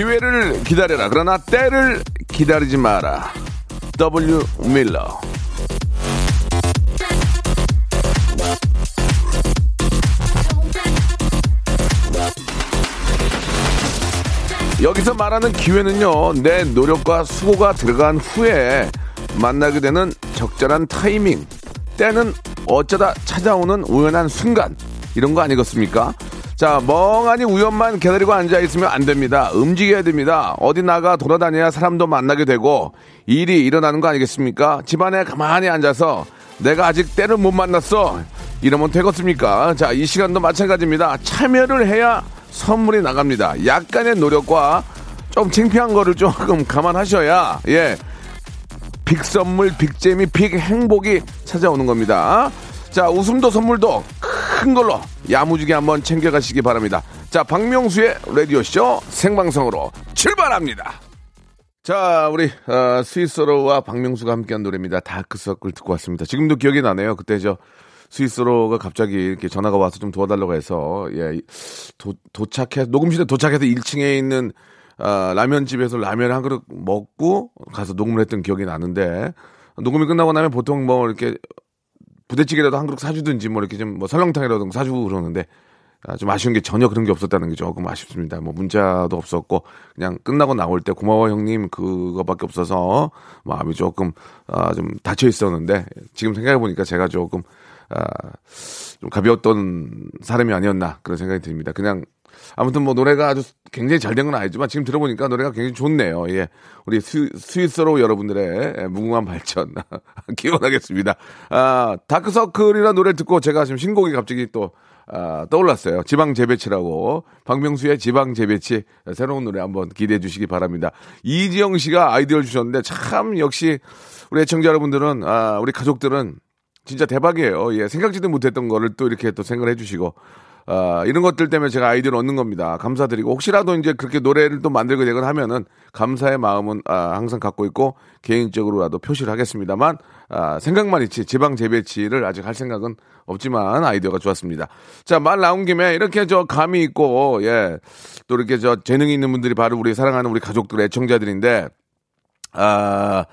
기회를 기다려라. 그러나 때를 기다리지 마라. W. 밀러 여기서 말하는 기회는요, 내 노력과 수고가 들어간 후에 만나게 되는 적절한 타이밍, 때는 어쩌다 찾아오는 우연한 순간, 이런 거 아니겠습니까? 자, 멍하니 우연만 기다리고 앉아있으면 안 됩니다. 움직여야 됩니다. 어디 나가 돌아다녀야 사람도 만나게 되고, 일이 일어나는 거 아니겠습니까? 집안에 가만히 앉아서 내가 아직 때를 못 만났어. 이러면 되겠습니까? 자, 이 시간도 마찬가지입니다. 참여를 해야 선물이 나갑니다. 약간의 노력과 좀 창피한 거를 조금 감안하셔야 예. 빅 선물, 빅 재미, 빅 행복이 찾아오는 겁니다. 자, 웃음도 선물도 큰 걸로 야무지게 한번 챙겨가시기 바랍니다. 자, 박명수의 라디오쇼 생방송으로 출발합니다. 자, 우리 어, 스위스로와 박명수가 함께한 노래입니다. 다크서클 듣고 왔습니다. 지금도 기억이 나네요. 그때 저 스위스로가 갑자기 이렇게 전화가 와서 좀 도와달라고 해서 예 도, 도착해 녹음실에 도착해서 1층에 있는 아, 라면집에서 라면 한 그릇 먹고 가서 녹음을 했던 기억이 나는데 녹음이 끝나고 나면 보통 뭐 이렇게 부대찌개라도 한 그릇 사주든지 뭐 이렇게 좀 뭐 설렁탕이라도 사주고 그러는데 아, 좀 아쉬운 게 전혀 그런 게 없었다는 게 조금 아쉽습니다. 뭐 문자도 없었고 그냥 끝나고 나올 때 고마워 형님 그거밖에 없어서 마음이 조금 아, 좀 닫혀 있었는데 지금 생각해 보니까 제가 조금 아, 좀 가벼웠던 사람이 아니었나 그런 생각이 듭니다. 그냥 아무튼 뭐 노래가 아주 굉장히 잘 된 건 아니지만 지금 들어보니까 노래가 굉장히 좋네요. 예. 우리 스, 스위스로 여러분들의 무궁한 발전 기원하겠습니다. 아, 다크서클이라는 노래 듣고 제가 지금 신곡이 갑자기 또 아, 떠올랐어요. 지방 재배치라고. 박명수의 지방 재배치 새로운 노래 한번 기대해 주시기 바랍니다. 이지영 씨가 아이디어를 주셨는데 참 역시 우리 애청자 여러분들은 아, 우리 가족들은 진짜 대박이에요. 예, 생각지도 못했던 거를 또 이렇게 또 생각을 해주시고, 아, 이런 것들 때문에 제가 아이디어를 얻는 겁니다. 감사드리고, 혹시라도 이제 그렇게 노래를 또 만들게 되거나 하면은, 감사의 마음은, 아, 항상 갖고 있고, 개인적으로라도 표시를 하겠습니다만, 아, 생각만 있지, 지방 재배치를 아직 할 생각은 없지만, 아이디어가 좋았습니다. 자, 말 나온 김에, 이렇게 저 감이 있고, 예, 또 이렇게 저 재능이 있는 분들이 바로 우리 사랑하는 우리 가족들, 애청자들인데, 아,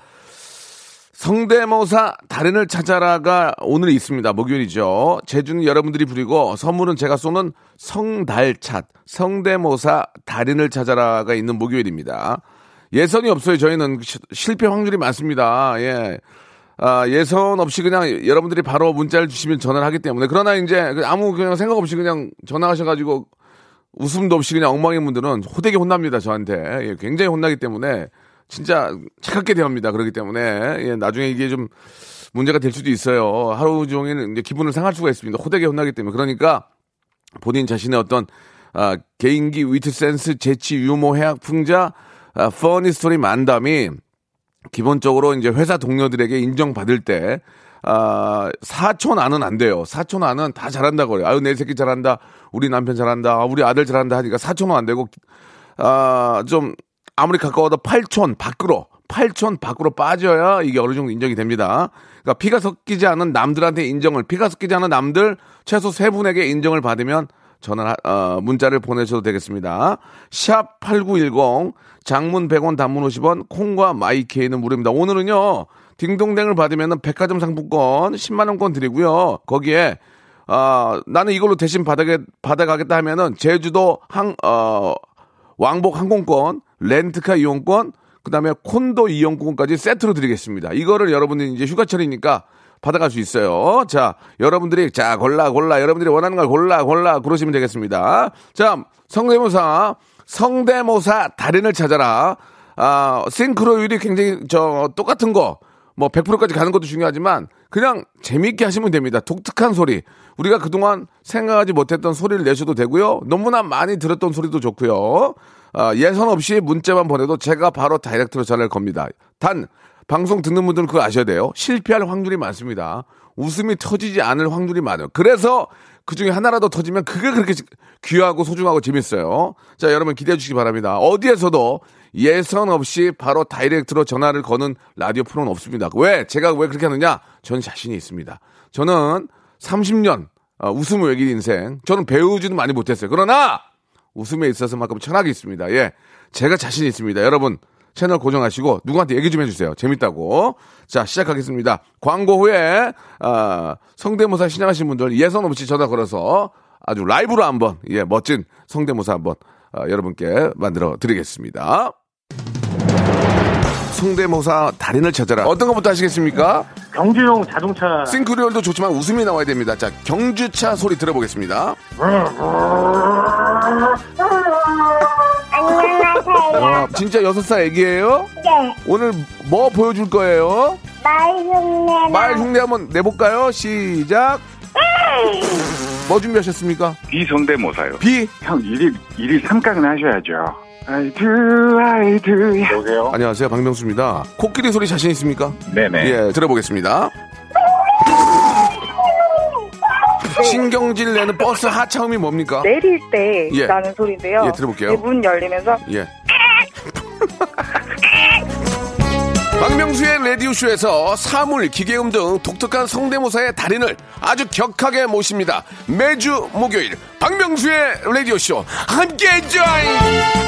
성대모사 달인을 찾아라가 오늘 있습니다. 목요일이죠. 제주는 여러분들이 부리고 선물은 제가 쏘는 성달찻 성대모사 달인을 찾아라가 있는 목요일입니다. 예선이 없어요. 저희는 실패 확률이 많습니다. 예. 아, 예선 없이 그냥 여러분들이 바로 문자를 주시면 전화를 하기 때문에 그러나 이제 아무 그냥 생각 없이 그냥 전화하셔가지고 웃음도 없이 그냥 엉망인 분들은 호되게 혼납니다. 저한테. 예, 굉장히 혼나기 때문에 진짜 착하게 대합니다. 그렇기 때문에 예, 나중에 이게 좀 문제가 될 수도 있어요. 하루 종일 이제 기분을 상할 수가 있습니다. 호되게 혼나기 때문에 그러니까 본인 자신의 어떤 아, 개인기, 위트 센스, 재치, 유머, 해학, 풍자, 아, funny story 만담이 기본적으로 이제 회사 동료들에게 인정받을 때 아, 사촌 안은 안 돼요. 사촌 안은 다 잘한다고 그래요. 아유, 내 새끼 잘한다. 우리 남편 잘한다. 아, 우리 아들 잘한다 하니까 사촌은 안 되고, 아, 좀 아무리 가까워도 8촌 밖으로 8촌 밖으로 빠져야 이게 어느 정도 인정이 됩니다. 그러니까 피가 섞이지 않은 남들한테 인정을 피가 섞이지 않은 남들 최소 세 분에게 인정을 받으면 전화 어, 문자를 보내셔도 되겠습니다. 샵 8910 장문 100원 단문 50원 콩과 마이케이는 무료입니다. 오늘은요. 딩동댕을 받으면 백화점 상품권 10만 원권 드리고요. 거기에 어, 나는 이걸로 대신 받아게, 받아가겠다 하면은 제주도 항, 어, 왕복 항공권 렌트카 이용권, 그 다음에 콘도 이용권까지 세트로 드리겠습니다. 이거를 여러분들이 이제 휴가철이니까 받아갈 수 있어요. 자, 여러분들이, 자, 골라, 골라. 여러분들이 원하는 걸 골라, 골라. 그러시면 되겠습니다. 자, 성대모사, 성대모사 달인을 찾아라. 아, 싱크로율이 굉장히 저, 똑같은 거. 뭐 100%까지 가는 것도 중요하지만 그냥 재미있게 하시면 됩니다. 독특한 소리. 우리가 그동안 생각하지 못했던 소리를 내셔도 되고요. 너무나 많이 들었던 소리도 좋고요. 아, 예선 없이 문자만 보내도 제가 바로 다이렉트로 전화를 겁니다. 단 방송 듣는 분들은 그거 아셔야 돼요. 실패할 확률이 많습니다. 웃음이 터지지 않을 확률이 많아요. 그래서 그 중에 하나라도 터지면 그게 그렇게 귀하고 소중하고 재밌어요. 자, 여러분 기대해 주시기 바랍니다. 어디에서도 예선 없이 바로 다이렉트로 전화를 거는 라디오 프로는 없습니다. 왜? 제가 왜 그렇게 하느냐? 저는 자신이 있습니다. 저는 30년 어, 웃음 외길 인생. 저는 배우지도 많이 못했어요. 그러나 웃음에 있어서만큼 철학이 있습니다. 예. 제가 자신이 있습니다. 여러분 채널 고정하시고 누구한테 얘기 좀 해주세요. 재밌다고. 자 시작하겠습니다. 광고 후에 아, 성대모사 신청하신 분들 예선 없이 전화 걸어서 아주 라이브로 한번 예 멋진 성대모사 한번 아, 여러분께 만들어 드리겠습니다. 성대모사 달인을 찾아라. 어떤 것부터 하시겠습니까? 경주용 자동차 싱크리얼도 좋지만 웃음이 나와야 됩니다. 자, 경주차 소리 들어보겠습니다. 안녕하세요. 와, 진짜 여섯 살 애기예요? 네, 오늘 뭐 보여줄 거예요? 말 흉내나 말 흉내 한번 내볼까요? 시작. 뭐 준비하셨습니까? 비성대모사요. 비. 형 일일 일일 삼각은 하셔야죠. I do, I do. 여보세요? 안녕하세요, 박명수입니다. 코끼리 소리 자신 있습니까? 네네. 예, 들어보겠습니다. 신경질 내는 버스 하차음이 뭡니까? 내릴 때 예. 나는 소리인데요. 예, 들어볼게요. 이문 열리면서 예. 박명수의 라디오쇼에서 사물, 기계음 등 독특한 성대모사의 달인을 아주 격하게 모십니다. 매주 목요일 박명수의 라디오쇼 함께 join!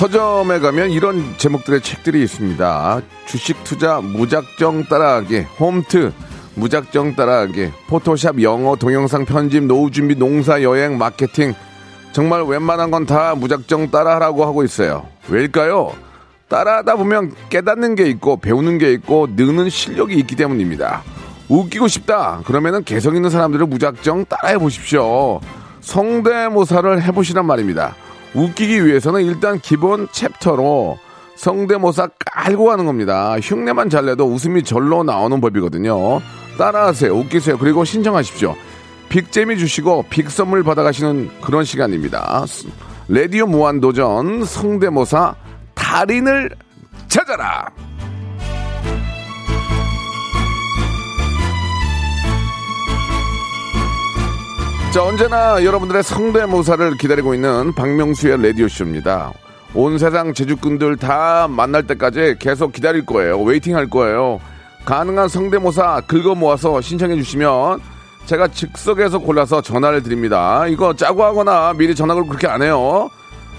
서점에 가면 이런 제목들의 책들이 있습니다. 주식 투자 무작정 따라하기, 홈트 무작정 따라하기, 포토샵 영어 동영상 편집 노후 준비 농사 여행 마케팅 정말 웬만한 건 다 무작정 따라하라고 하고 있어요. 왜일까요? 따라하다 보면 깨닫는 게 있고 배우는 게 있고 느는 실력이 있기 때문입니다. 웃기고 싶다. 그러면은 개성 있는 사람들을 무작정 따라해 보십시오. 성대모사를 해보시란 말입니다. 웃기기 위해서는 일단 기본 챕터로 성대모사 깔고 가는 겁니다. 흉내만 잘 내도 웃음이 절로 나오는 법이거든요. 따라하세요. 웃기세요. 그리고 신청하십시오. 빅재미 주시고 빅 선물 받아가시는 그런 시간입니다. 레디오 무한도전 성대모사 달인을 찾아라. 자, 언제나 여러분들의 성대모사를 기다리고 있는 박명수의 라디오쇼입니다. 온 세상 재주꾼들 다 만날 때까지 계속 기다릴 거예요. waiting 할 거예요. 가능한 성대모사 긁어 모아서 신청해 주시면 제가 즉석에서 골라서 전화를 드립니다. 이거 짜고 하거나 미리 전화를 그렇게 안 해요.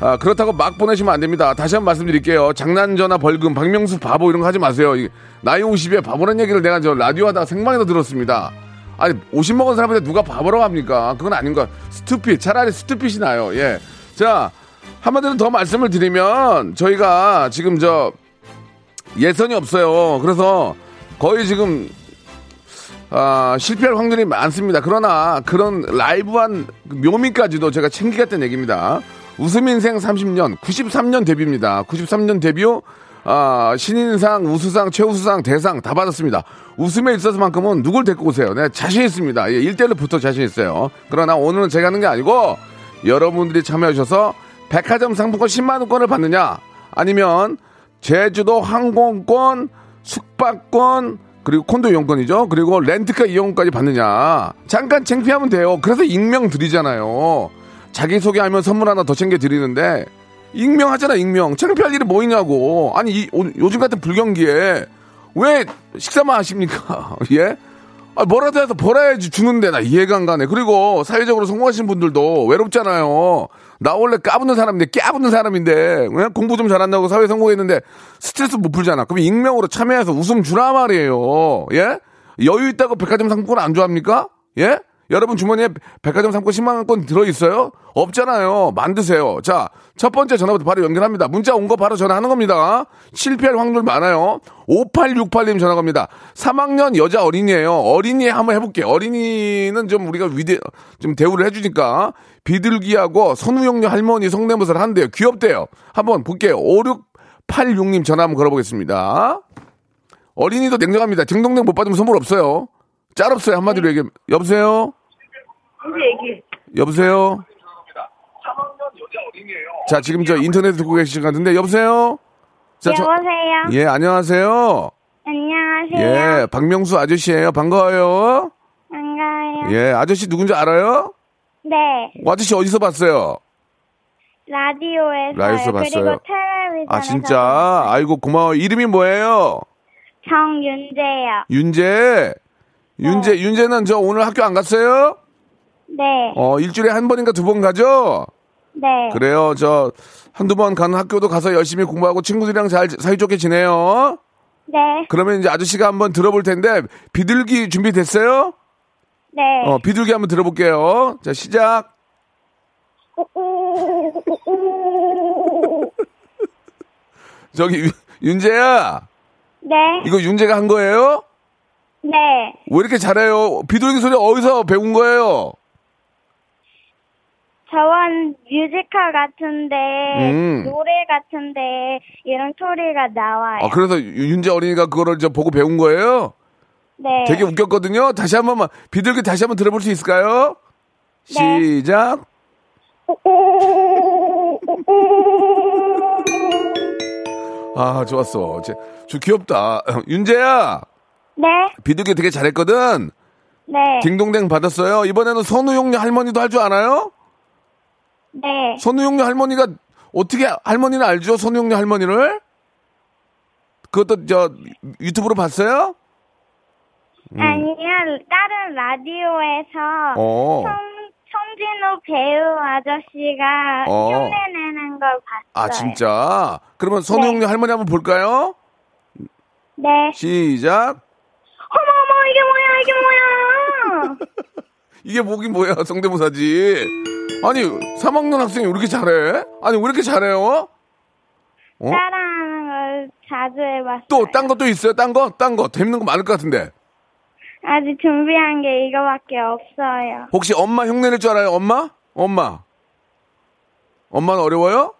아, 그렇다고 막 보내시면 안 됩니다. 다시 한 번 말씀드릴게요. 장난 전화 벌금, 박명수 바보 이런 거 하지 마세요. 이 나이 50에 바보란 얘기를 내가 저 라디오 하다가 생방에서 들었습니다. 아니 50 먹은 사람한테 누가 바보라고 합니까? 그건 아닌 거. 스투핏 차라리 스투핏이 나요. 예. 자 한마디로 더 말씀을 드리면 저희가 지금 저 예선이 없어요. 그래서 거의 지금 아, 실패할 확률이 많습니다. 그러나 그런 라이브한 묘미까지도 제가 챙기겠다는 얘기입니다. 웃음 인생 30년, 93년 데뷔입니다. 93년 데뷔 후 아, 신인상, 우수상, 최우수상, 대상 다 받았습니다. 웃음에 있어서만큼은 누굴 데리고 오세요? 네, 자신 있습니다. 예, 1대1로 붙어 자신 있어요. 그러나 오늘은 제가 하는 게 아니고 여러분들이 참여하셔서 백화점 상품권 10만원권을 받느냐 아니면 제주도 항공권, 숙박권, 그리고 콘도 이용권이죠. 그리고 렌트카 이용권까지 받느냐. 잠깐 창피하면 돼요. 그래서 익명 드리잖아요. 자기소개하면 선물 하나 더 챙겨 드리는데 익명하잖아, 익명. 창피할 일이 뭐 있냐고. 아니, 이, 오- 요즘 같은 불경기에 왜 식사만 하십니까? 예? 아, 뭐라도 해서 벌어야지 주는데 나 이해가 안 가네. 그리고 사회적으로 성공하신 분들도 외롭잖아요. 나 원래 까부는 사람인데 깨부는 사람인데 그냥 공부 좀 잘한다고 사회 성공했는데 스트레스 못 풀잖아. 그럼 익명으로 참여해서 웃음 주라 말이에요. 예? 여유 있다고 백화점 상품권 안 좋아합니까? 예? 여러분 주머니에 백화점 상품 10만 원권 들어 있어요? 없잖아요. 만드세요. 자, 첫 번째 전화부터 바로 연결합니다. 문자 온 거 바로 전화하는 겁니다. 실패할 확률 많아요. 5868님 전화 겁니다. 3학년 여자 어린이에요. 어린이 한번 해볼게요. 어린이는 좀 우리가 위대, 좀 대우를 해주니까 비둘기하고 선우용녀 할머니 성대모사를 한대요. 귀엽대요. 한번 볼게요. 5686님 전화 한번 걸어보겠습니다. 어린이도 냉정합니다. 딩동댕 못 받으면 선물 없어요. 짤 없어요. 한마디로 얘기해. 여보세요? 여보세요? 자, 지금 저 인터넷 듣고 계신 것 같은데, 여보세요? 자, 저- 여보세요. 예, 안녕하세요. 안녕하세요. 예, 박명수 아저씨예요 반가워요. 반가워요. 예, 아저씨 누군지 알아요? 네. 어, 아저씨 어디서 봤어요? 라디오에서 라디오에서 봤어요. 그리고 텔레비전에서 아, 진짜? 아이고, 고마워. 이름이 뭐예요? 정윤재요. 윤재. 윤재, 윤재는 저 오늘 학교 안 갔어요? 네. 어, 일주일에 한 번인가 두 번 가죠? 네. 그래요. 저 한두 번 가는 학교도 가서 열심히 공부하고 친구들이랑 잘 사이좋게 지내요. 네. 그러면 이제 아저씨가 한번 들어볼 텐데 비둘기 준비됐어요? 네. 어, 비둘기 한번 들어볼게요. 자, 시작. 저기 윤- 윤재야. 네. 이거 윤재가 한 거예요? 네. 왜 이렇게 잘해요? 비둘기 소리 어디서 배운 거예요? 저원 뮤지컬 같은데 음. 노래 같은데 이런 소리가 나와요. 아, 그래서 유- 윤재 어린이가 그거를 저 보고 배운 거예요? 네. 되게 웃겼거든요. 다시 한 번만 비둘기 다시 한번 들어볼 수 있을까요? 네. 시작. 아 좋았어. 제, 저 귀엽다. 윤재야 네. 비둘기 되게 잘했거든. 네. 딩동댕 받았어요. 이번에는 선우용녀 할머니도 할 줄 알아요? 네. 선우용녀 할머니가 어떻게 할머니는 알죠? 선우용녀 할머니를? 그것도 저 유튜브로 봤어요? 아니요. 다른 라디오에서 어. 성, 성진호 배우 아저씨가 어. 흉내내는 걸 봤어요. 아 진짜? 그러면 선우용녀 할머니 한번 볼까요? 네. 시작. 어머 어머 이게 뭐야 이게 뭐야. 이게 뭐긴 뭐야 성대모사지. 아니 3학년 학생이 왜 이렇게 잘해? 아니 왜 이렇게 잘해요? 어? 걸 자주 해봤어요. 또 딴 것도 있어요? 딴 거? 딴 거? 재밌는 거 많을 것 같은데. 아직 준비한 게 이거밖에 없어요. 혹시 엄마 흉내낼 줄 알아요? 엄마? 엄마. 엄마는 어려워요?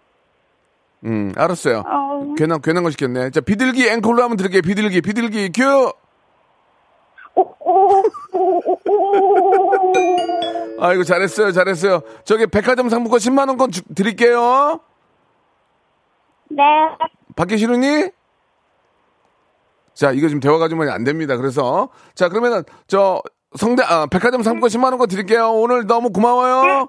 음, 알았어요. 어, 괜한, 괜한 거 시켰네. 자, 비둘기 앵콜로 한번 들을게요. 비둘기, 비둘기, 큐! 아이고, 잘했어요, 잘했어요. 저기 백화점 상품권 10만 원권 드릴게요. 네. 받기 싫으니? 자, 이거 지금 대화가 좀안 됩니다. 그래서. 자, 그러면은, 저, 성대, 아, 백화점 상품권 10만 원권 드릴게요. 오늘 너무 고마워요.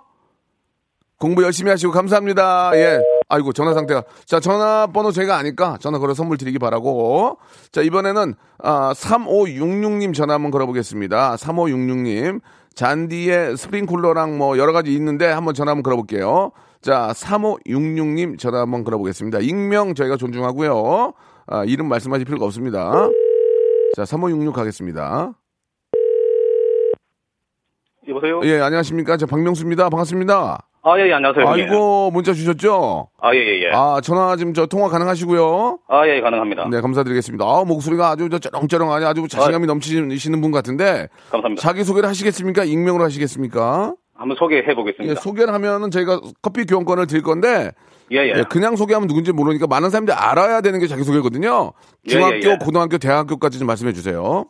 공부 열심히 하시고 감사합니다. 예. 아이고, 전화 상태가. 자, 전화번호 저희가 아니까 전화 걸어 선물 드리기 바라고. 자, 이번에는, 아, 3566님 전화 한번 걸어보겠습니다. 3566님. 잔디에 스프링쿨러랑 뭐 여러 가지 있는데 한번 전화 한번 걸어볼게요. 자, 3566님 전화 한번 걸어보겠습니다. 익명 저희가 존중하고요. 아, 이름 말씀하실 필요가 없습니다. 자, 3566 가겠습니다. 여보세요? 예, 안녕하십니까. 저 박명수입니다. 반갑습니다. 아, 예, 예, 안녕하세요. 아이고, 문자 주셨죠? 아, 예, 예, 예. 아, 전화 지금 저 통화 가능하시고요. 아, 예, 가능합니다. 네, 감사드리겠습니다. 아, 목소리가 아주 저 쩌렁쩌렁하니 아주 자신감이 넘치시는 분 같은데 감사합니다. 자기 소개를 하시겠습니까? 익명으로 하시겠습니까? 한번 소개해 예, 보겠습니다. 소개를 하면은 저희가 커피 교환권을 드릴 건데 예, 예. 예, 그냥 소개하면 누군지 모르니까 많은 사람들이 알아야 되는 게 자기 소개거든요. 예, 중학교, 예, 예. 고등학교, 대학교까지 좀 말씀해 주세요.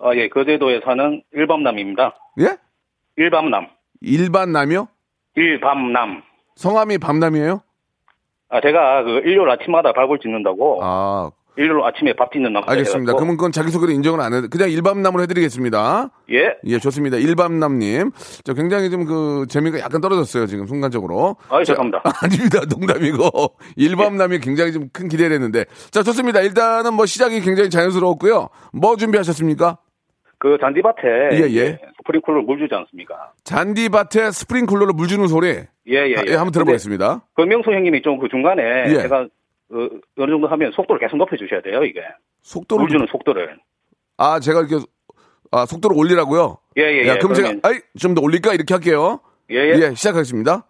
아, 예, 거제도에 사는 일밤남입니다. 예? 일밤남. 일반 남이요? 일밤남. 성함이 밤남이에요? 아, 제가 그 일요일 아침마다 발굴 짓는다고 아, 일요일 아침에 밥 짓는 남자. 알겠습니다. 그러면 그건 자기 소개를 인정을 안 해. 그냥 일밤남으로 해드리겠습니다. 예. 예, 좋습니다. 일밤남님. 저 굉장히 좀 그 재미가 약간 떨어졌어요, 지금 순간적으로. 아, 자, 죄송합니다. 아닙니다. 농담이고. 일밤남이 굉장히 좀 큰 기대를 했는데. 자, 좋습니다. 일단은 뭐 시작이 굉장히 자연스러웠고요. 뭐 준비하셨습니까? 그 잔디밭에 예, 예. 스프링클러 물 주지 않습니까? 잔디밭에 스프링클러로 물 주는 소리. 예, 예, 아, 예. 예, 한번 들어보겠습니다. 그 명수 형님이 좀 그 중간에 예. 제가 어, 어느 정도 하면 속도를 계속 높여 주셔야 돼요, 이게. 속도를. 물 주는 속도를. 아, 제가 이렇게, 아, 속도를 올리라고요? 예, 예, 야, 예. 그럼 제가, 그러면- 아이, 좀 더 올릴까? 이렇게 할게요. 예, 예. 예, 시작하겠습니다.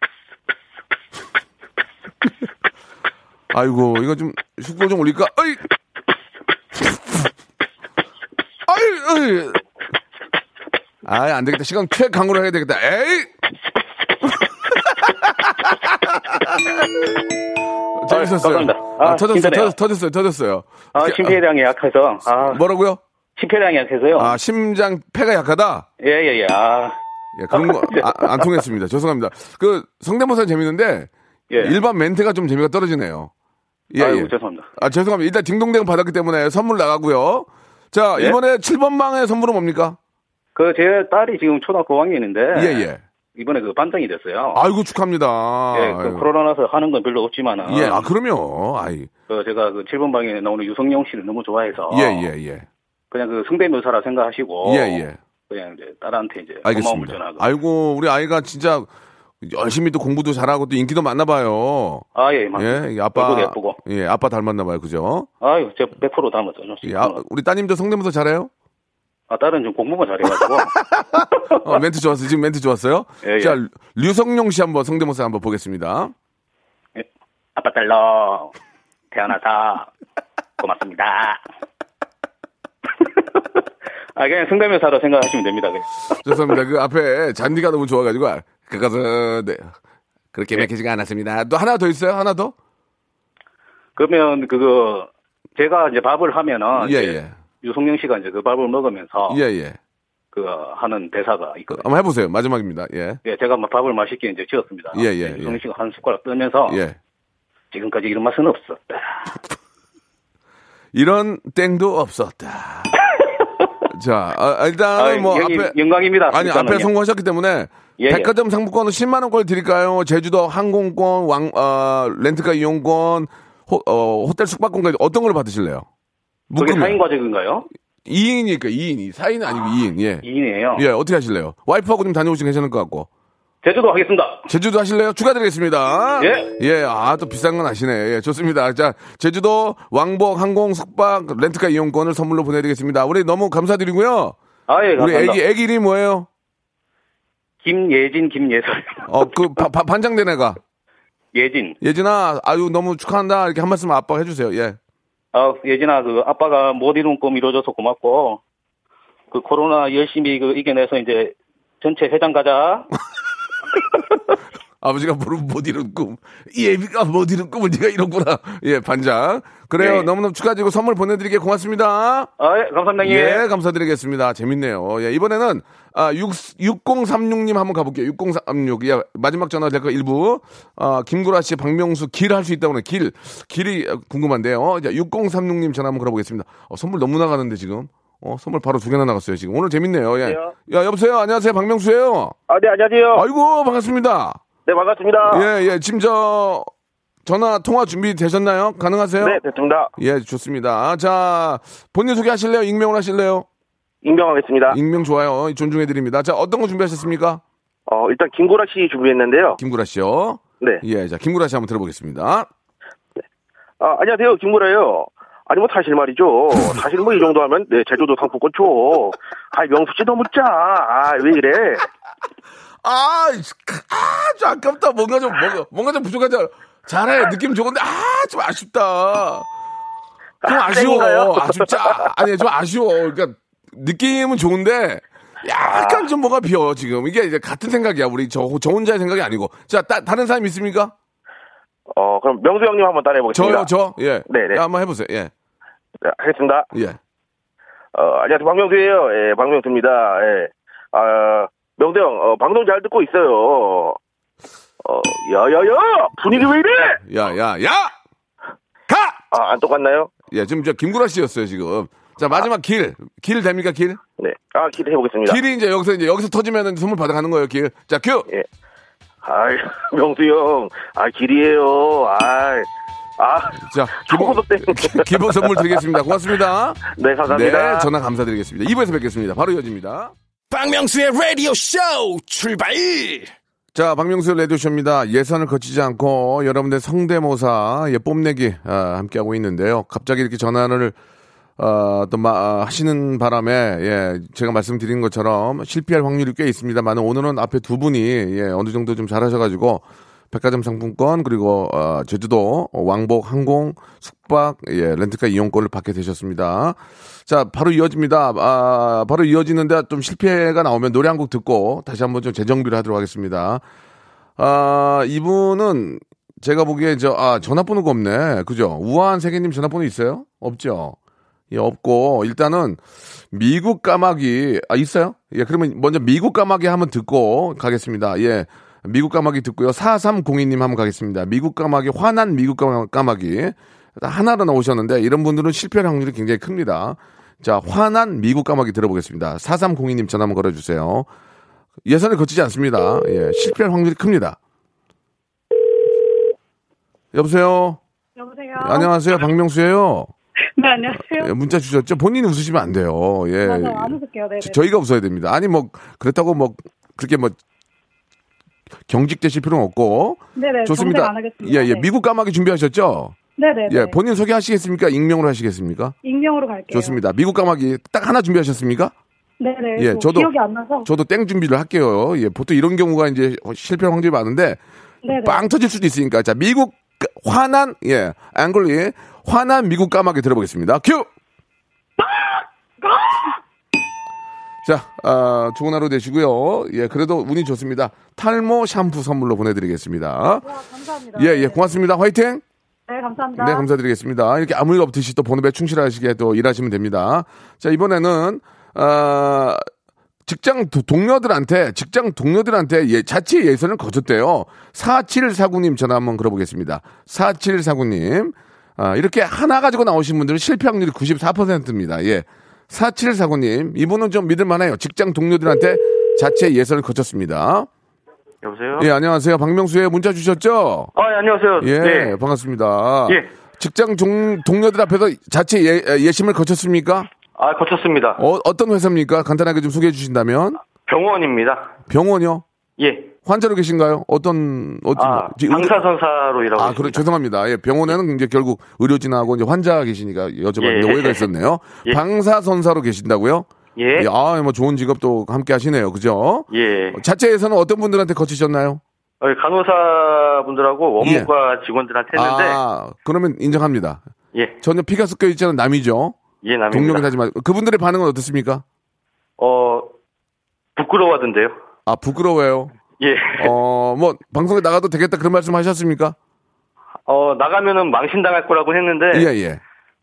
아이고, 이거 좀, 속도 좀 올릴까? 어이! 아이, 안 되겠다. 시간 최강으로 해야 되겠다. 에이! 재밌었어요. 감사합니다. 아, 아, 터졌어요. 터졌, 터졌어요. 터졌어요. 아, 심폐량이 약해서. 아, 뭐라고요? 심폐량이 약해서요. 아, 심장 폐가 약하다? 예, 예, 예. 아, 예, 그런 거, 아, 안 통했습니다. 죄송합니다. 그, 성대모사 재밌는데, 예. 일반 멘트가 좀 재미가 떨어지네요. 예, 아이고, 예. 죄송합니다. 아, 죄송합니다. 일단 딩동댕 받았기 때문에 선물 나가고요. 자, 예? 이번에 7번 방의 선물은 뭡니까? 그, 제 딸이 지금 초등학교 5학년인데. 예, 예. 이번에 그 반장이 됐어요. 아이고, 축하합니다. 예, 그. 코로나라서 하는 건 별로 없지만은. 예, 아, 그럼요. 아이. 그 제가 그 7번 방에 나오는 유성영 씨를 너무 좋아해서. 예, 예, 예. 그냥 그 성대묘사라 생각하시고. 예, 예. 그냥 이제 딸한테 이제 알겠습니다. 전하고. 아이고, 우리 아이가 진짜 열심히 또 공부도 잘하고 또 인기도 많나 봐요. 아, 예, 맞습니다. 예, 이 아빠. 예쁘고. 예, 아빠 닮았나 봐요. 그죠? 아유, 제가 100% 닮았죠. 예, 아, 우리 따님도 성대모사 잘해요? 아, 딸은 좀 공부만 잘해가지고. 어, 멘트 좋았어요. 지금 멘트 좋았어요. 예, 예. 자, 류성룡 씨 한번 성대모사 한번 보겠습니다. 예. 아빠 딸로 태어나서 고맙습니다. 아, 그냥 성대묘사로 생각하시면 됩니다. 그냥. 죄송합니다. 그 앞에 잔디가 너무 좋아가지고, 아, 그것은, 네. 그렇게 예. 맥히지가 않았습니다. 또 하나 더 있어요? 하나 더? 그러면 그거 제가 이제 밥을 하면은 예, 예. 유성영 씨가 이제 그 밥을 먹으면서 예, 예. 그 하는 대사가 있거든요. 한번 해보세요. 마지막입니다. 예. 예, 제가 막 밥을 맛있게 이제 지었습니다. 예, 예, 유성영 예. 씨가 한 숟가락 뜨면서 예. 지금까지 이런 맛은 없었다. 이런 땡도 없었다. 자, 아, 일단 아이, 뭐 형님, 앞에 영광입니다. 아니. 앞에 성공하셨기 때문에 예, 예. 백화점 상품권은 10만 원권 드릴까요? 제주도 항공권, 왕 어, 렌트카 이용권, 호, 어, 호텔 숙박권까지 어떤 걸 받으실래요? 그게 묶으면. 4인 과정인가요? 2인이니까 2인, 4인 아니고 2인. 예. 2인이에요. 예, 어떻게 하실래요? 와이프하고 좀 다녀오시면 괜찮을 것 같고. 제주도 하겠습니다. 제주도 하실래요? 축하드리겠습니다. 예. 예, 아, 또 비싼 건 아시네. 예, 좋습니다. 자, 제주도 왕복 항공 숙박 렌트카 이용권을 선물로 보내드리겠습니다. 우리 너무 감사드리고요. 아, 예, 우리 감사합니다. 애기, 애기 이름이 뭐예요? 김예진, 김예설. 어, 그, 바- 바- 반장된 애가. 예진. 예진아, 아유, 너무 축하한다. 이렇게 한 말씀 아빠가 해주세요. 예. 아, 예진아, 그 아빠가 못 이룬 꿈 이루어져서 고맙고, 그 코로나 열심히 그 이겨내서 이제 전체 회장 가자. 아버지가 모르면 못 이룬 꿈. 이 애비가 못 이룬 꿈을 네가 이뤘구나. 예, 반장. 그래요. 예. 너무너무 축하드리고 선물 보내드리게 고맙습니다. 아, 예, 감사합니다. 형님. 예, 감사드리겠습니다. 재밌네요. 예, 이번에는, 아, 6, 6036님 한번 가볼게요. 6036. 예, 마지막 전화 될거 일부. 아, 김구라 씨, 박명수 길 할 수 있다고 하네. 길. 길이 궁금한데요. 자, 6036님 전화 한번 걸어보겠습니다. 어, 선물 너무 나가는데 지금. 어, 선물 바로 두 개나 나갔어요, 지금. 오늘 재밌네요. 예. 야, 여보세요. 안녕하세요. 박명수예요 아, 네, 안녕하세요. 아이고, 반갑습니다. 네, 반갑습니다. 예, 예. 지금 저, 전화 통화 준비 되셨나요? 가능하세요? 네, 됐습니다. 예, 좋습니다. 자, 본인 소개 하실래요? 익명을 하실래요? 임명하겠습니다. 익명 좋아요. 존중해 드립니다. 자, 어떤 거 준비하셨습니까? 어, 일단 김구라 씨 준비했는데요. 김구라 씨요. 네. 예, 자, 김구라 씨 한번 들어보겠습니다. 아, 안녕하세요. 김구라예요. 아니, 뭐, 사실 말이죠. 사실 뭐, 이 정도 하면, 네, 제주도 상품권 줘. 아, 명수 씨 너무 짜. 아, 왜 이래? 아, 아, 좀 아깝다. 뭔가 좀, 뭔가, 뭔가 좀 부족하죠. 잘해. 느낌 좋은데, 아, 좀 아쉽다. 좀 아, 아쉬워. 땡인가요? 아쉽자. 아니, 좀 아쉬워. 그러니까, 느낌은 좋은데, 약간 좀 뭐가 비어, 지금. 이게 이제 같은 생각이야. 우리 저, 저 혼자의 생각이 아니고. 자, 따, 다른 사람 있습니까? 어, 그럼 명수 형님 한번 따라해보겠습니다. 저요, 저? 예. 네네. 야, 한번 해보세요. 예. 네, 하겠습니다. 예. 어, 안녕하세요. 박명수예요. 예, 박명수입니다. 예. 아, 명수 형, 어, 방송 잘 듣고 있어요. 어, 야 야 야! 분위기 왜 이래? 야, 야, 야! 가! 아, 안 똑같나요? 예, 지금 저 김구라 씨였어요, 지금. 자, 마지막 길. 길 됩니까, 길? 네. 아, 기대해보겠습니다. 길이 이제 여기서 이제 여기서 터지면 선물 받아가는 거예요, 길. 자, 큐! 예. 아이, 명수 형, 아, 길이에요. 아이, 아, 자, 기본. 기본 선물 드리겠습니다. 고맙습니다. 네, 감사합니다. 네, 전화 감사드리겠습니다. 2부에서 뵙겠습니다. 바로 이어집니다. 박명수의 라디오 쇼 출발 자, 박명수 라디오쇼입니다. 예선을 거치지 않고 여러분들 성대모사, 예, 뽐내기, 아, 함께하고 있는데요. 갑자기 이렇게 전화를, 어, 또, 마, 아, 하시는 바람에, 예, 제가 말씀드린 것처럼 실패할 확률이 꽤 있습니다만 오늘은 앞에 두 분이, 예, 어느 정도 좀 잘하셔가지고 백화점 상품권, 그리고, 어, 제주도, 왕복, 항공, 숙박, 예, 렌트카 이용권을 받게 되셨습니다. 자, 바로 이어집니다. 아, 바로 이어지는데 좀 실패가 나오면 노래 한 곡 듣고 다시 한번 좀 재정비를 하도록 하겠습니다. 아, 이분은 제가 보기에 저, 아, 전화번호가 없네. 그죠? 우아한 세계님 전화번호 있어요? 없죠? 예, 없고, 일단은 미국 까마귀, 아, 있어요? 예, 그러면 먼저 미국 까마귀 한번 듣고 가겠습니다. 예. 미국 까마귀 듣고요. 4302님 한번 가겠습니다. 미국 까마귀, 화난 미국 까마- 까마귀. 하나로 나오셨는데, 이런 분들은 실패할 확률이 굉장히 큽니다. 자, 화난 미국 까마귀 들어보겠습니다. 4302님 전화 한번 걸어주세요. 예선을 거치지 않습니다. 예, 실패할 확률이 큽니다. 여보세요? 여보세요. 안녕하세요. 박명수예요 네, 안녕하세요. 예, 문자 주셨죠? 본인이 웃으시면 안 돼요. 예. 맞아요. 안 웃을게요. 네. 저- 저희가 웃어야 됩니다. 아니, 뭐, 그렇다고 뭐, 그렇게 뭐, 경직되실 필요는 없고. 네네. 좋습니다. 안 하겠습니다. 예, 예. 네. 미국 까마귀 준비하셨죠? 네네. 예, 본인 소개하시겠습니까? 익명으로 하시겠습니까? 익명으로 갈게요. 좋습니다. 미국 까마귀 딱 하나 준비하셨습니까? 네네. 예, 뭐 저도- 기억이 안 나서. 저도 땡 준비를 할게요. 예, 보통 이런 경우가 이제 실패 확률이 많은데 네네. 빵 터질 수도 있으니까. 자, 미국 까- 화난 예, angry 화난 미국 까마귀 들어보겠습니다. 큐. 자, 아, 좋은 하루 되시고요. 예, 그래도 운이 좋습니다. 탈모 샴푸 선물로 보내드리겠습니다. 와, 감사합니다. 예, 예, 고맙습니다. 화이팅! 네, 감사합니다. 네, 감사드리겠습니다. 이렇게 아무 일 없듯이 또 본업에 충실하시게 또 일하시면 됩니다. 자, 이번에는, 아, 직장 도- 동료들한테, 직장 동료들한테 예, 자체 예선을 거쳤대요. 4749님 전화 한번 걸어보겠습니다. 4749님. 아, 이렇게 하나 가지고 나오신 분들은 실패 확률이 94%입니다. 예. 4749님. 이분은 좀 믿을만해요. 직장 동료들한테 자체 예선을 거쳤습니다. 여보세요? 예, 안녕하세요. 박명수의 문자 주셨죠? 아, 예, 안녕하세요. 예, 네. 반갑습니다. 예. 직장 동, 동료들 앞에서 자체 예, 예심을 거쳤습니까? 아, 거쳤습니다. 어, 어떤 회사입니까? 간단하게 좀 소개해 주신다면. 병원입니다. 병원이요? 예. 환자로 계신가요? 어떤, 어떤, 아, 방사선사로 일하고 아. 그래, 죄송합니다. 예, 병원에는 이제 결국 의료진하고 이제 환자 계시니까 여쭤봤는데 예. 오해가 있었네요. 예. 방사선사로 계신다고요? 예. 아, 뭐 좋은 직업도 함께 하시네요. 그죠? 예. 자체에서는 어떤 분들한테 거치셨나요? 어, 간호사 분들하고 원무과 직원들한테 했는데, 아, 그러면 인정합니다. 예. 전혀 피가 섞여 있지 않은 남이죠. 예, 남입니다. 동료긴 하지만 그분들의 반응은 어떻습니까? 어, 부끄러워하던데요. 아 부끄러워요. 예. 어 뭐 방송에 나가도 되겠다 그런 말씀 하셨습니까? 어, 나가면은 망신당할 거라고 했는데, 예 예.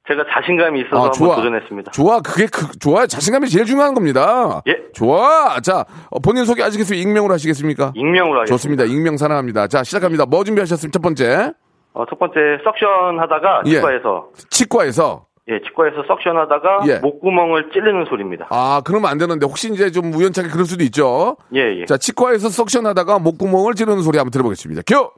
제가 자신감이 있어서 아 한번 좋아. 도전했습니다. 좋아 그게 그, 좋아 자신감이 제일 중요한 겁니다. 예. 좋아 자 어, 본인 소개 아시겠어요? 익명으로 하시겠습니까? 익명으로 하겠습니다. 좋습니다. 익명 사랑합니다. 자 시작합니다. 뭐 준비하셨습니까? 첫 번째 어, 첫 번째, 석션 하다가, 예. 치과에서, 치과에서 예, 치과에서 석션 하다가, 예. 목구멍을 찌르는 소리입니다. 아 그러면 안 되는데 혹시 이제 좀 우연찮게 그럴 수도 있죠. 예, 예. 자 치과에서 석션 하다가 목구멍을 찌르는 소리 한번 들어보겠습니다. 큐.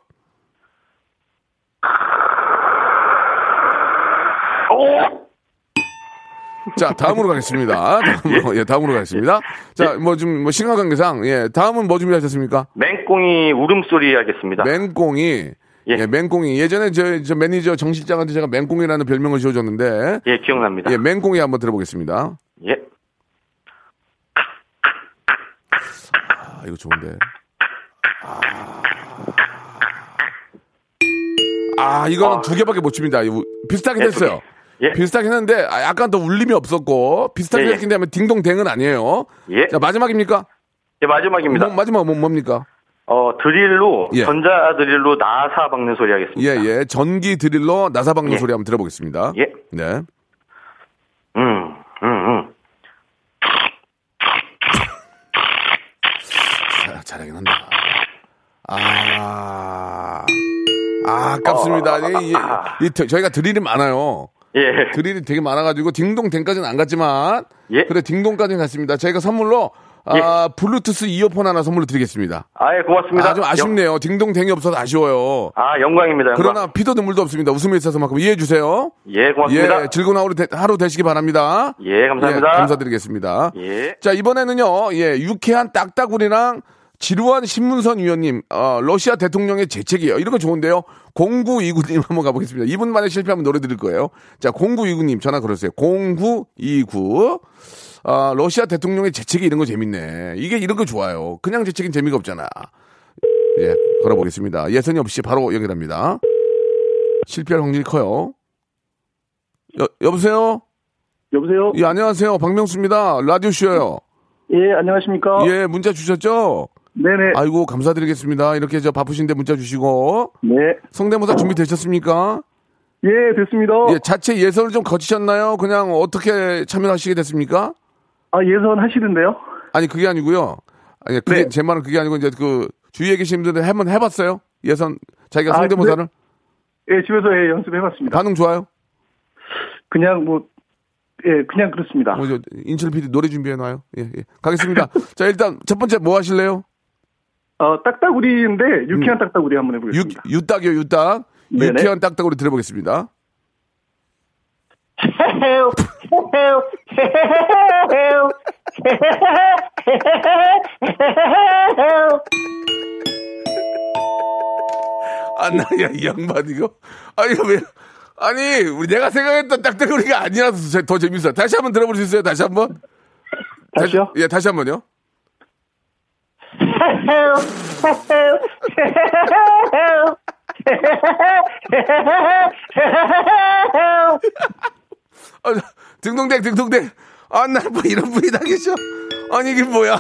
자, 다음으로 가겠습니다. 다음으로, 예, 다음으로 가겠습니다. 자, 뭐 좀, 뭐, 심화 관계상, 예, 다음은 뭐 준비하셨습니까? 맹꽁이 울음소리 하겠습니다. 맹꽁이. 예, 예. 맹꽁이. 예전에 저, 저 매니저 정 실장한테 제가 맹꽁이라는 별명을 지어줬는데, 예, 기억납니다. 예, 맹꽁이 한번 들어보겠습니다. 예. 아, 이거 좋은데. 아. 아, 이거는 아. 두 개밖에 못 칩니다. 이거 비슷하긴 예. 예. 비슷하긴 했는데, 아, 약간 더 울림이 없었고, 비슷하게 예, 예. 했긴 하면 딩동댕은 아니에요. 예. 자, 마지막입니까? 예, 마지막입니다. 뭐, 마지막 뭐, 뭡니까? 어, 드릴로, 예. 전자 드릴로 나사 박는 소리 하겠습니다. 예, 예. 전기 드릴러 나사 박는 예. 소리 한번 들어보겠습니다. 예. 네. 음, 음, 음. 잘, 잘하긴 한다. 아. 아, 아깝습니다. 이, 이, 이, 저- 저희가 드릴이 많아요. 예. 드릴이 되게 많아가지고 딩동댕까지는 안 갔지만 예. 그래 딩동까지는 갔습니다. 저희가 선물로 아, 블루투스 이어폰 하나 선물로 드리겠습니다. 아, 예, 고맙습니다. 아, 좀 아쉽네요. 딩동댕이 없어서 아쉬워요. 아, 영광입니다. 영광. 그러나 피도 눈물도 없습니다. 웃음에 있어서만큼 이해해 주세요. 예, 고맙습니다. 예, 즐거운 하루, 되, 하루 되시기 바랍니다. 예, 감사합니다. 예, 감사드리겠습니다. 예. 자, 이번에는요, 예, 유쾌한 딱따구리랑 지루한 신문선 위원님, 어, 러시아 대통령의 재채기예요. 이런 거 좋은데요. 0929님 한번 가보겠습니다. 이분만에 실패하면 노래 드릴 거예요. 자, 0929님 전화 걸었어요. 0929. 아, 러시아 대통령의 재채기 이런 거 재밌네. 이게 이런 거 좋아요. 그냥 재채기는 재미가 없잖아. 예, 걸어보겠습니다. 예선이 없이 바로 연결합니다. 실패할 확률이 커요. 여, 여보세요? 여보세요? 예, 안녕하세요. 박명수입니다. 라디오쇼요. 예, 안녕하십니까? 예, 문자 주셨죠? 네네. 아이고, 감사드리겠습니다. 이렇게 저 바쁘신데 문자 주시고. 네. 성대모사 준비 되셨습니까? 예, 됐습니다. 예, 자체 예선을 좀 거치셨나요? 그냥 어떻게 참여하시게 됐습니까? 아, 예선 하시던데요? 아니, 그게 아니고요. 아니, 그게, 네. 제 말은 그게 아니고, 이제 그, 주위에 계신 분들 한번 해봤어요? 예선, 자기가 아, 성대모사를? 예, 집에서 예, 연습해봤습니다. 반응 좋아요? 그냥 뭐, 예, 그냥 그렇습니다. 뭐, 저, 인철 PD 노래 준비해놔요. 예, 예. 가겠습니다. 자, 일단, 첫 번째 뭐 하실래요? 어, 딱따구리인데, 유쾌한 딱따구리 한번 유, 해보겠습니다. 유딱이요, 유딱. 네네. 유쾌한 딱딱으로 들어보겠습니다. 아, 나, 야, 이 양반, 이거. 아, 이거 왜. 아니, 우리 내가 생각했던 딱딱거리가 아니라서 제- 더 재밌어. 다시 한번 들어볼 수 있어요? 다시 한 번? 다시요? 예, 다시 한 번요. 아, 등동댕, 등동댕. 아, 나뭐 이런 분이 다 계셔. 아니, 이게 뭐야.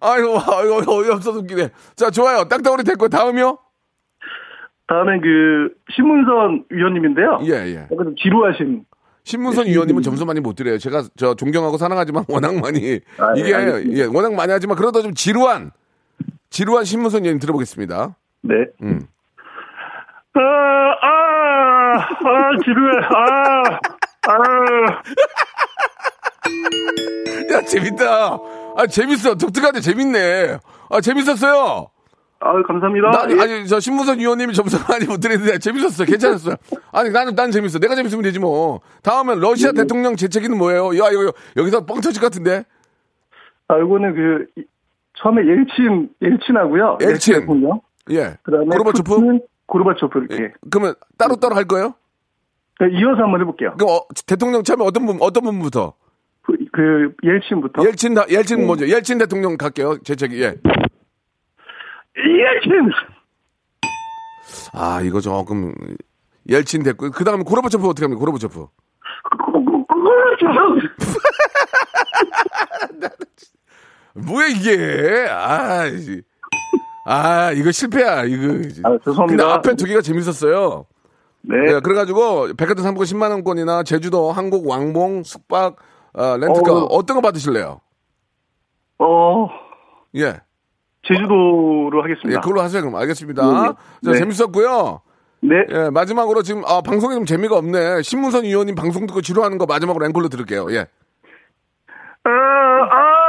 아이고, 아이고, 어이없어서 웃기네. 자, 좋아요. 딱딱거리 됐고, 다음이요? 다음엔 그, 신문선 위원님인데요. 예, 예. 좀 지루하신. 신문선 위원님은 점수 많이 못 드려요. 제가 저 존경하고 사랑하지만 워낙 많이 아, 네, 이게 알겠습니다. 예, 워낙 많이 하지만 그러다 좀 지루한 지루한 신문선 위원님 들어보겠습니다. 네. 음. 아, 아, 아, 지루해. 아, 아. 야 재밌다. 아 재밌어. 독특한데 재밌네. 아 재밌었어요. 아, 감사합니다. 나, 예. 아니 저 신문선 위원님이 점수 많이 못 드리는데 재밌었어. 괜찮았어요. 아니 나는 난 재밌어. 내가 재밌으면 되지 뭐. 다음엔 러시아 네. 대통령 재채기는 뭐예요? 야 이거 여기서 뻥 터질 것 같은데. 아, 요거는 그, 이- 처음에 옐친, 옐친하고요. 옐친. 대통령. 예. 그 다음에. 고르바초프. 고르바초프 이렇게. 예. 그러면 따로 따로 할 거예요? 네, 이어서 한번 해볼게요. 그럼 어, 대통령 처음에 어떤 분 어떤 분부터? 그, 그 옐친부터. 옐친 다 옐친 네. 먼저 옐친 대통령 갈게요. 재채기 예. 옐친! 아 이거 조금 옐친 됐고 그 다음에 고르바초프 어떻게 합니까? 고르바초프. 뭐야 이게? 아, 이- 아 이거 실패야 이거. 아, 죄송합니다. 근데 앞에 두 개가 재밌었어요. 네. 예, 그래가지고 백화점 상품권 10만 원권이나 제주도 항공 왕복 숙박 어, 렌트카 어. 어떤 거 받으실래요? 어, 예. 제주도로 예, 하겠습니다. 그걸로 하세요. 그럼 알겠습니다. 네, 자, 네. 재밌었고요. 네. 예, 마지막으로 지금 아, 방송이 좀 재미가 없네. 신문선 위원님 방송 듣고 지루하는 거 마지막으로 앵콜로 들을게요. 예. 아, 아,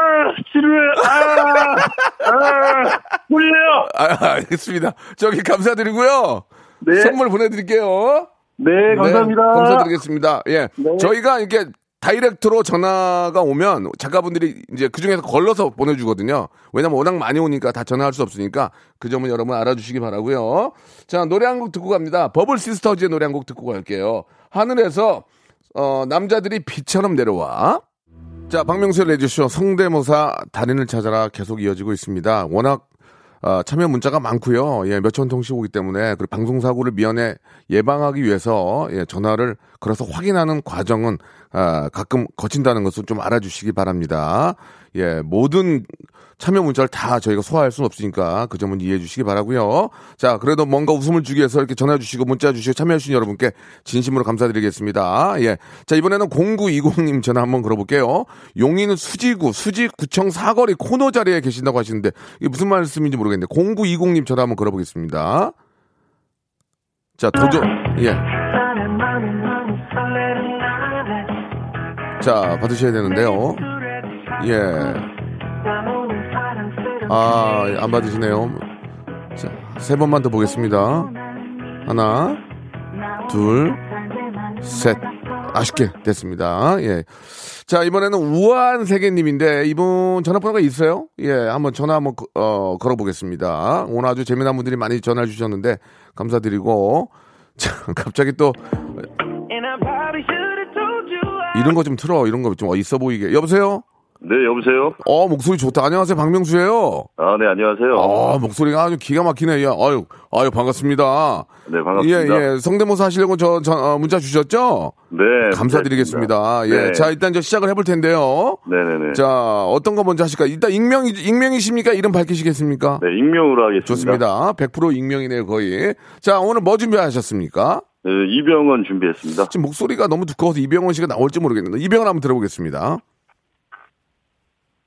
지루해. 아, 아, 꿀려요. 아, 알겠습니다. 저기 감사드리고요. 네. 선물 보내드릴게요. 네, 감사합니다. 네, 감사드리겠습니다. 예. 네. 저희가 이렇게 다이렉트로 전화가 오면 작가분들이 이제 그 중에서 걸러서 보내주거든요. 왜냐면 워낙 많이 오니까 다 전화할 수 없으니까 그 점은 여러분 알아주시기 바라고요. 자, 노래 한 곡 듣고 갑니다. 버블 시스터즈의 노래 한 곡 듣고 갈게요. 하늘에서 어, 남자들이 비처럼 내려와. 자, 박명수의 레디쇼 성대모사 달인을 찾아라 계속 이어지고 있습니다. 워낙 어, 참여 문자가 많고요. 예, 몇천 통씩 오기 때문에 그 방송 사고를 미연에 예방하기 위해서 예, 전화를 걸어서 확인하는 과정은 아, 가끔 거친다는 것을 좀 알아주시기 바랍니다. 예, 모든 참여 문자를 다 저희가 소화할 수는 없으니까 그 점은 이해해 주시기 바라고요. 자, 그래도 뭔가 웃음을 주기 위해서 이렇게 전화 주시고 문자 주시고 참여해 주신 여러분께 진심으로 감사드리겠습니다. 예. 자, 이번에는 0920님 전화 한번 걸어볼게요. 용인 수지구, 수지구청 사거리 코너 자리에 계신다고 하시는데 이게 무슨 말씀인지 모르겠는데 0920님 전화 한번 걸어보겠습니다. 자, 도전, 예. 자, 받으셔야 되는데요. 예. 아, 안 받으시네요. 자, 세 번만 더 보겠습니다. 하나, 둘, 셋. 아쉽게 됐습니다. 예. 자, 이번에는 우아한 세계님인데, 이분 전화번호가 있어요? 예, 한번 전화 한번, 거- 어, 걸어보겠습니다. 오늘 아주 재미난 분들이 많이 전화 주셨는데, 감사드리고. 자, 갑자기 또, 이런 거 좀 틀어. 이런 거 좀 있어 보이게. 여보세요? 네, 여보세요? 어, 목소리 좋다. 안녕하세요. 박명수예요. 아, 네, 안녕하세요. 아, 목소리가 아주 기가 막히네. 야, 아유, 아유, 반갑습니다. 네, 반갑습니다. 예, 예. 성대모사 하시려고 저, 저 어, 문자 주셨죠? 네. 감사드리겠습니다. 예. 네. 자, 일단 저 시작을 해볼 텐데요. 네네네. 자, 어떤 거 먼저 하실까? 일단 익명, 익명이십니까? 이름 밝히시겠습니까? 네, 익명으로 하겠습니다. 좋습니다. 100% 익명이네요, 거의. 자, 오늘 뭐 준비하셨습니까? 네, 이병헌 준비했습니다. 지금 목소리가 너무 두꺼워서 이병헌 씨가 나올지 모르겠는데, 이병헌 한번 들어보겠습니다.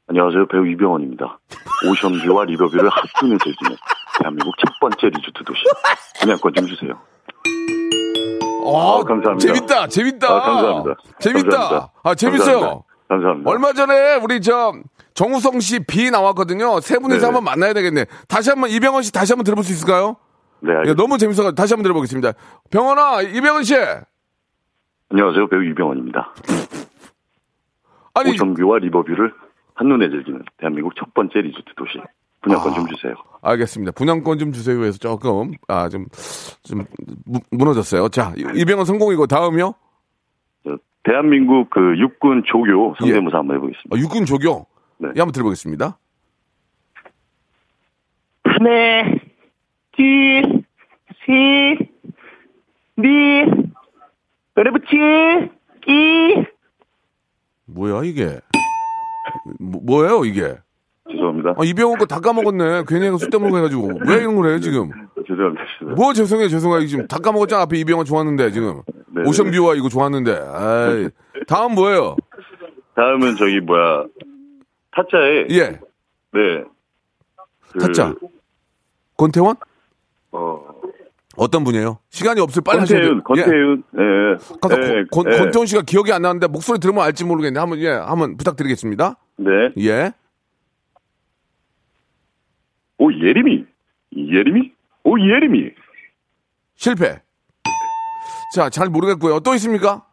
안녕하세요. 배우 이병헌입니다. 오션뷰와 리버뷰를 핫순에 즐기는 대한민국 첫 번째 리조트 도시. 분양권 좀 주세요. 어, 아, 감사합니다. 재밌다, 재밌다. 아, 감사합니다. 재밌다. 감사합니다. 아, 재밌어요. 감사합니다. 감사합니다. 얼마 전에 우리 저 정우성 씨 비 나왔거든요. 세 분이서 네네. 한번 만나야 되겠네. 다시 한번 이병헌 씨 다시 한번 들어볼 수 있을까요? 네, 예. 너무 재밌어서 다시 한번 들어보겠습니다. 병헌아, 이병헌 씨. 안녕하세요. 배우 이병헌입니다. 아니, 오션뷰와 리버뷰를 한눈에 즐기는 대한민국 첫 번째 리조트 도시. 분양권 좀 주세요. 알겠습니다. 분양권 좀 주세요 해서 조금 아 좀 좀 무너졌어요. 자, 이- 이병헌 성공이고 다음이요. 저, 대한민국 그 육군 조교 성대모사 예. 한번 해보겠습니다. 어, 육군 조교. 네. 예, 한번 들어보겠습니다. 하나, 둘, 셋, 넷, 어려붙이, 이, 뭐야 이게? 뭐, 뭐예요 이게? 죄송합니다. 아, 이병헌 거 다 까먹었네. 괜히 술 때문에 해가지고 왜 이런 걸 해요 지금? 죄송합니다. 죄송합니다. 뭐 죄송해요 죄송해요 지금 다 까먹었잖아 앞에 이병헌 좋았는데 지금 네, 오션뷰와 이거 좋았는데 아이, 다음 뭐예요? 다음은 저기 뭐야 타짜에 예 네. 그, 타짜 권태원 어, 어떤 분이에요? 시간이 없을 빨리 하셔야 돼요. 권태윤, 권태윤, 예. 가서 예, 권, 예. 권태원 씨가 기억이 안 나는데 목소리 들으면 알지 모르겠는데 한번 예 한번 부탁드리겠습니다. 네. 예 오, 예림이. 예림이? 오, 예림이. 실패. 자 잘 모르겠고요. 또 있습니까?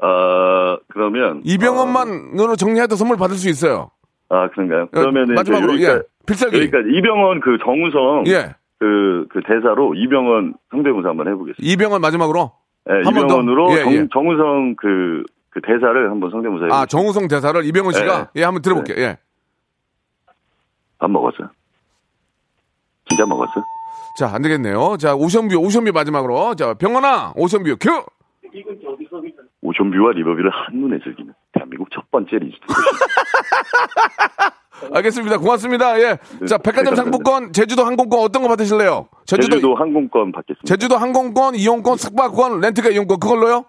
아, 그러면. 이병헌만으로 정리해도 선물 받을 수 있어요. 어, 아, 그런가요? 그러면은. 마지막으로 이제 여기까- 예 필살기 여기까지 이병헌 그 정우성. 예 그, 그 대사로 이병헌 성대모사 한번 해보겠습니다. 이병헌 마지막으로 예, 더. 이병헌으로 예, 정, 예. 정 우성 그, 그 대사를 한번 성대모사 해보겠습니다. 아 정우성 대사를 이병헌 씨가 예. 예 한번 들어볼게요. 예. 밥 먹었어? 진짜 먹었어? 자, 안 되겠네요. 자, ocean view, ocean view 마지막으로. 자, 병원아, ocean view, 큐! 오션뷰와 리버뷰를 한눈에 즐기는 대한민국 첫 번째 리조트. 알겠습니다. 고맙습니다. 예. 자, 백화점 네. 상품권, 제주도 항공권 어떤 거 받으실래요? 제주도, 제주도 항공권 받겠습니다. 제주도 항공권, 이용권, 숙박권, 렌트카 이용권, 그걸로요?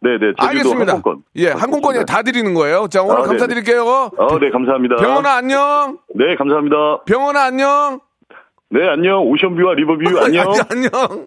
네네, 제주도 알겠습니다. 항공권. 예, 항공권이 다 드리는 거예요. 자, 오늘 아, 네네. 감사드릴게요. 어, 네, 감사합니다. 병원아, 안녕! 네, 감사합니다. 병원아, 안녕! 네, 안녕. ocean view와 river view 안녕. 안녕.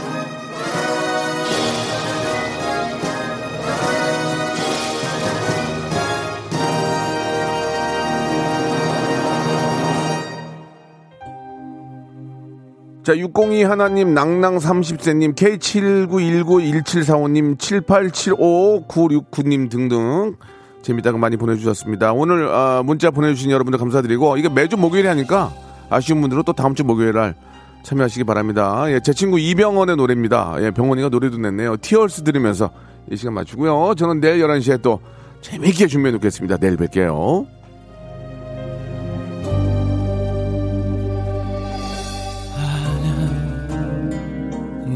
자, 602 하나님, 낭낭 30세님, K79191745님, 78759669님 등등 재밌다고 많이 보내주셨습니다. 오늘 아, 문자 보내주신 여러분들 감사드리고 이게 매주 목요일에 하니까 아쉬운 분들은 또 다음 주 목요일 날 참여하시기 바랍니다. 예, 제 친구 이병헌의 노래입니다. 예, 병헌이가 노래도 냈네요. 티얼스 들으면서 이 시간 맞추고요. 저는 내일 11시에 또 재미있게 준비해 놓겠습니다. 내일 뵐게요.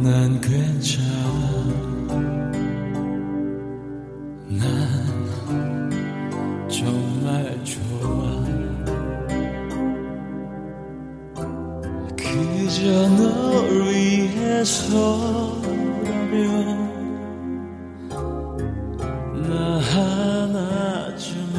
난 괜찮아. 난 정말 좋아. 그저 널 위해서라면 나 하나쯤